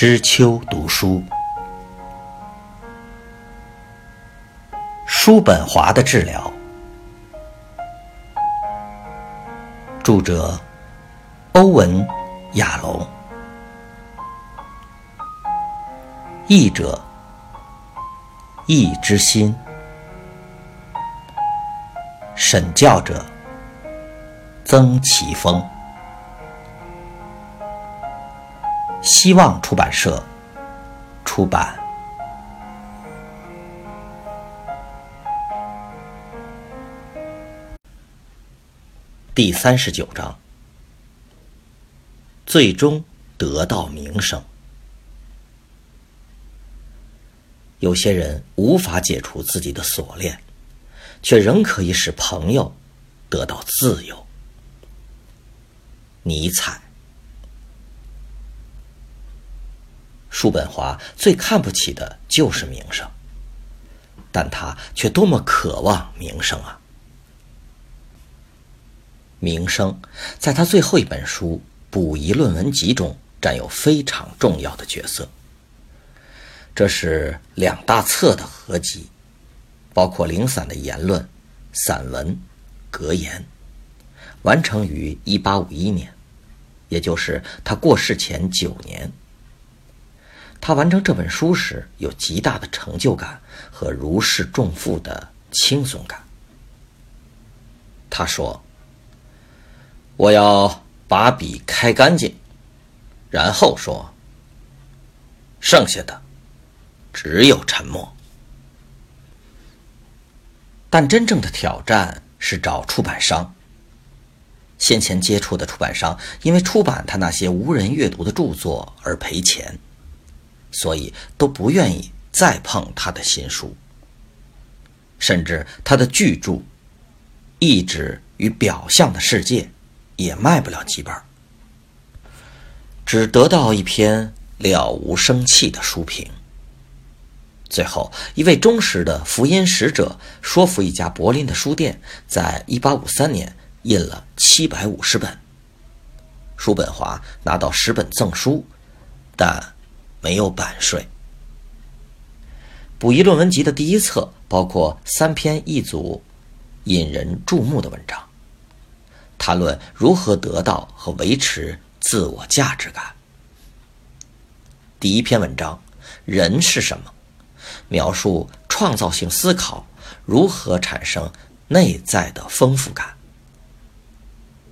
知秋读书，叔本华的治疗。著者：欧文·亚龙，译者：易之心，审教者：曾奇峰。希望出版社出版。第三十九章，最终得到名声。有些人无法解除自己的锁链，却仍可以使朋友得到自由。尼采。叔本华最看不起的就是名声，但他却多么渴望名声啊！名声在他最后一本书《补遗论文集》中占有非常重要的角色。这是两大册的合集，包括零散的言论、散文、格言，完成于1851年，也就是他过世前九年。他完成这本书时有极大的成就感和如释重负的轻松感。他说：“我要把笔开干净，然后说，剩下的只有沉默。”但真正的挑战是找出版商。先前接触的出版商因为出版他那些无人阅读的著作而赔钱。所以都不愿意再碰他的新书，甚至他的巨著《意志与表象的世界》也卖不了几本，只得到一篇了无生气的书评。最后，一位忠实的福音使者说服一家柏林的书店，在1853年印了750本。叔本华拿到十本赠书，但。没有版税。《补遗论文集》的第一册包括三篇一组引人注目的文章，谈论如何得到和维持自我价值感。第一篇文章《人是什么》，描述创造性思考如何产生内在的丰富感。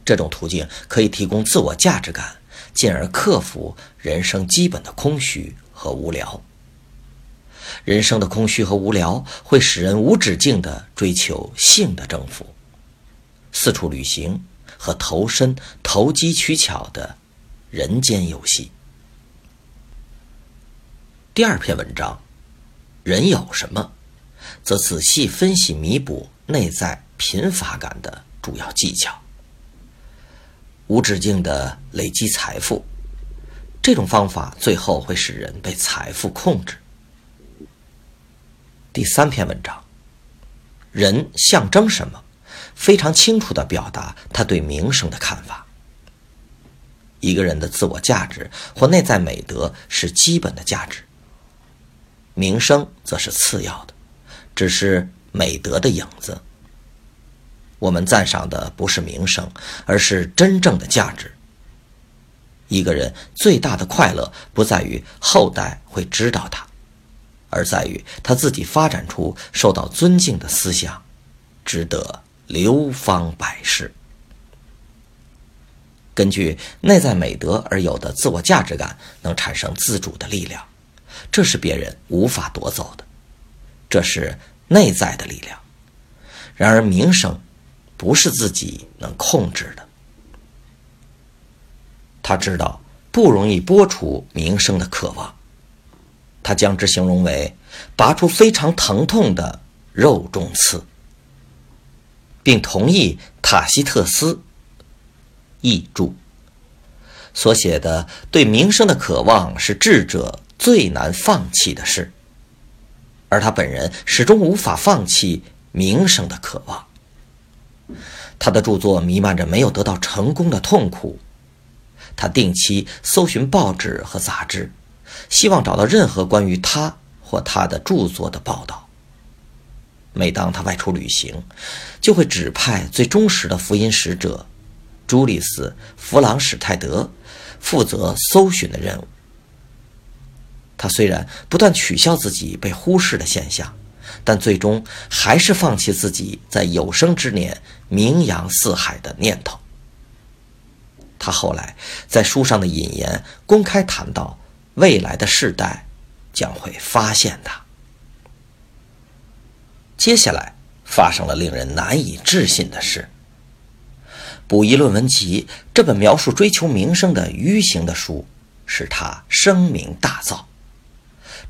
这种途径可以提供自我价值感。进而克服人生基本的空虚和无聊。人生的空虚和无聊会使人无止境地追求性的征服、四处旅行和投身投机取巧的人间游戏。第二篇文章《人有什么》，则仔细分析弥补内在贫乏感的主要技巧。无止境的累积财富，这种方法最后会使人被财富控制。第三篇文章，人象征什么？非常清楚的表达他对名声的看法。一个人的自我价值或内在美德是基本的价值，名声则是次要的，只是美德的影子。我们赞赏的不是名声，而是真正的价值。一个人最大的快乐不在于后代会知道他，而在于他自己发展出受到尊敬的思想，值得流芳百世。根据内在美德而有的自我价值感，能产生自主的力量，这是别人无法夺走的，这是内在的力量。然而名声。不是自己能控制的。他知道不容易播出名声的渴望，他将之形容为拔出非常疼痛的肉中刺，并同意塔西特斯译注所写的：“对名声的渴望是智者最难放弃的事，而他本人始终无法放弃名声的渴望。”他的著作弥漫着没有得到成功的痛苦。他定期搜寻报纸和杂志，希望找到任何关于他或他的著作的报道。每当他外出旅行，就会指派最忠实的福音使者朱利斯·弗朗史泰德负责搜寻的任务。他虽然不断取笑自己被忽视的现象，但最终还是放弃自己在有生之年名扬四海的念头。他后来在书上的引言公开谈到，未来的世代将会发现他。接下来发生了令人难以置信的事。《补遗论文集》这本描述追求名声的愚行的书，使他声名大噪。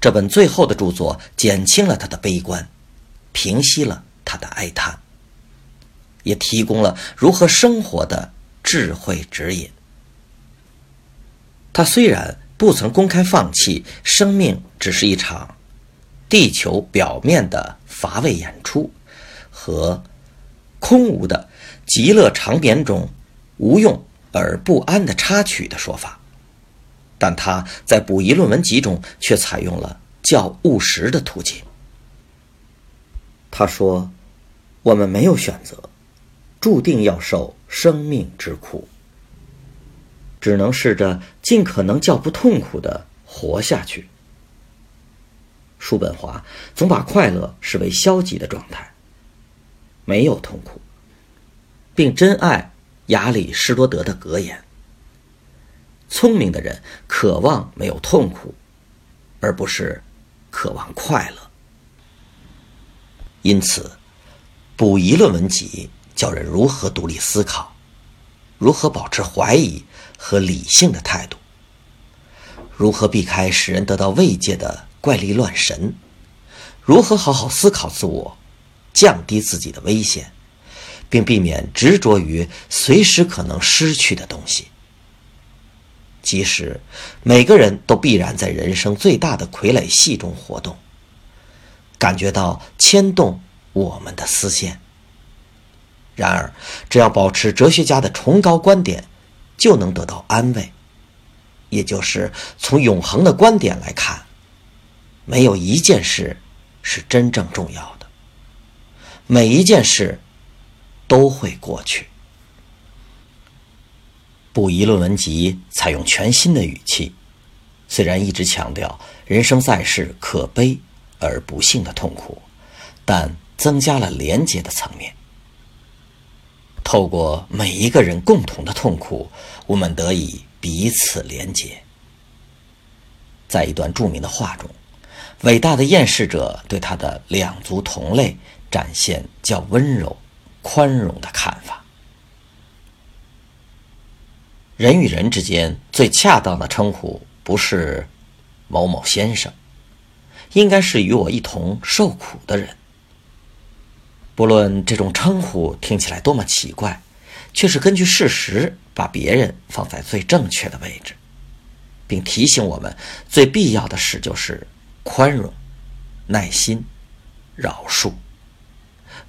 这本最后的著作减轻了他的悲观，平息了他的哀叹，也提供了如何生活的智慧指引。他虽然不曾公开放弃生命，只是一场地球表面的乏味演出和空无的极乐长眠中无用而不安的插曲的说法。但他在补遗论文集中却采用了较务实的途径。他说：“我们没有选择，注定要受生命之苦，只能试着尽可能较不痛苦的活下去。”叔本华总把快乐视为消极的状态，没有痛苦，并珍爱亚里士多德的格言。聪明的人渴望没有痛苦，而不是渴望快乐。因此，《补遗论文集》教人如何独立思考，如何保持怀疑和理性的态度，如何避开使人得到慰藉的怪力乱神，如何好好思考自我，降低自己的危险，并避免执着于随时可能失去的东西。即使每个人都必然在人生最大的傀儡戏中活动，感觉到牵动我们的丝线。然而，只要保持哲学家的崇高观点，就能得到安慰。也就是从永恒的观点来看，没有一件事是真正重要的，每一件事都会过去。布宜论文集采用全新的语气，虽然一直强调人生在世可悲而不幸的痛苦，但增加了连结的层面。透过每一个人共同的痛苦，我们得以彼此连结。在一段著名的话中，伟大的厌世者对他的两族同类展现较温柔、宽容的看法。人与人之间最恰当的称呼不是“某某先生”，应该是与我一同受苦的人。不论这种称呼听起来多么奇怪，却是根据事实把别人放在最正确的位置，并提醒我们最必要的事就是宽容、耐心、饶恕，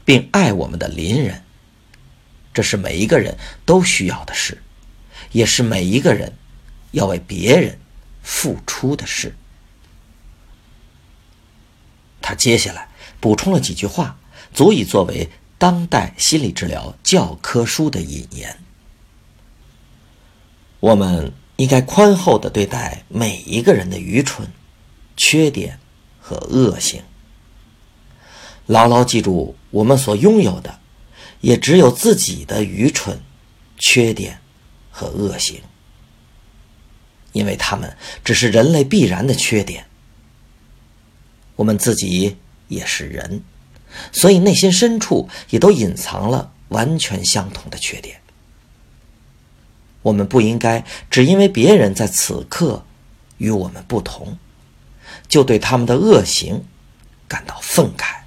并爱我们的邻人。这是每一个人都需要的事。也是每一个人要为别人付出的事。他接下来补充了几句话，足以作为当代心理治疗教科书的引言。我们应该宽厚的对待每一个人的愚蠢、缺点和恶行。牢牢记住，我们所拥有的也只有自己的愚蠢、缺点。和恶行，因为他们只是人类必然的缺点。我们自己也是人，所以内心深处也都隐藏了完全相同的缺点。我们不应该只因为别人在此刻与我们不同，就对他们的恶行感到愤慨。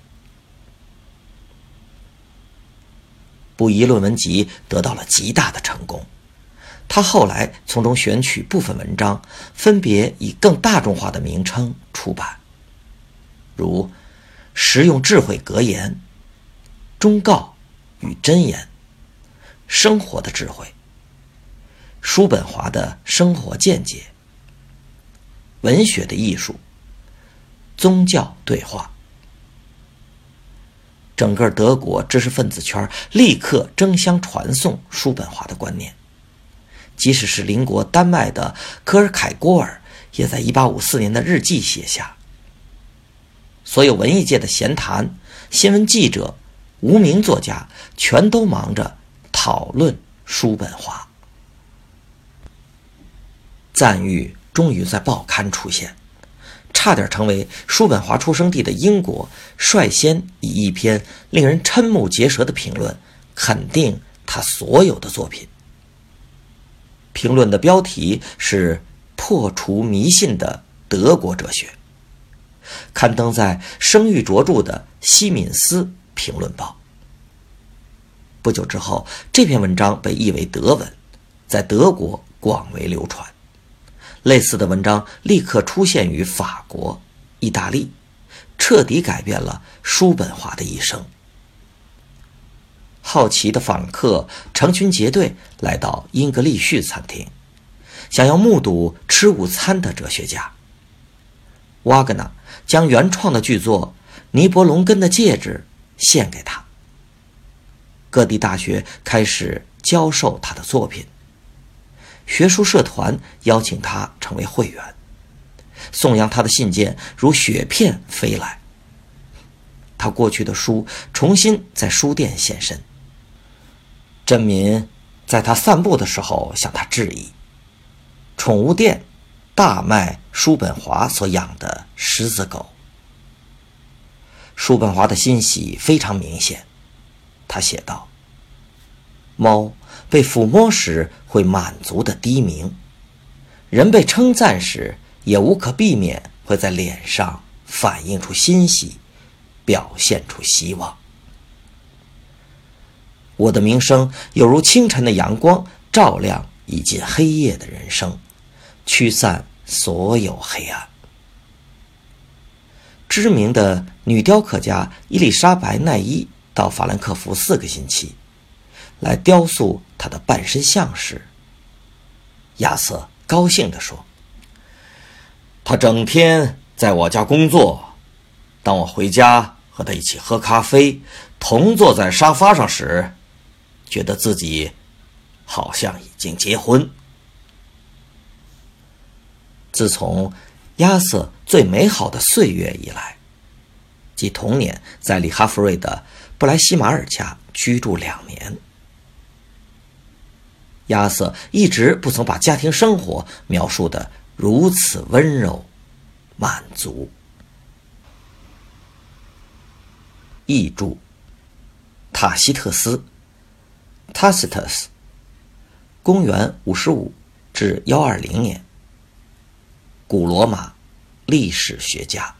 布宜论文集得到了极大的成功。他后来从中选取部分文章，分别以更大众化的名称出版，如《实用智慧格言》《忠告与箴言》《生活的智慧》《叔本华的生活见解》《文学的艺术，宗教对话。整个德国知识分子圈立刻争相传颂叔本华的观念，即使是邻国丹麦的科尔凯郭尔，也在1854年的日记写下：所有文艺界的闲谈、新闻记者、无名作家，全都忙着讨论叔本华。赞誉终于在报刊出现。差点成为叔本华出生地的英国率先以一篇令人瞠目结舌的评论肯定他所有的作品。评论的标题是“破除迷信的德国哲学”，刊登在声誉卓著的西敏斯评论报。不久之后，这篇文章被译为德文，在德国广为流传。类似的文章立刻出现于法国、意大利，彻底改变了叔本华的一生。好奇的访客成群结队来到英格利绪餐厅，想要目睹吃午餐的哲学家。瓦格纳将原创的剧作《尼伯龙根的戒指》献给他。各地大学开始教授他的作品。学术社团邀请他成为会员，颂扬他的信件如雪片飞来。他过去的书重新在书店现身。镇民在他散步的时候向他致意。宠物店大卖叔本华所养的狮子狗。叔本华的欣喜非常明显，他写道：“猫。”被抚摸时会满足的低鸣，人被称赞时也无可避免会在脸上反映出欣喜，表现出希望。我的名声有如清晨的阳光，照亮已近黑夜的人生，驱散所有黑暗。知名的女雕刻家伊丽莎白奈伊到法兰克福四个星期。来雕塑她的半身像时，亚瑟高兴地说：“他整天在我家工作，当我回家和他一起喝咖啡，同坐在沙发上时，觉得自己好像已经结婚。”自从亚瑟最美好的岁月以来，即童年在里哈弗瑞的布莱西马尔家居住两年。亚瑟一直不曾把家庭生活描述的如此温柔、满足。译著：塔西特斯 （Tacitus），公元五十五至幺二零年，古罗马历史学家。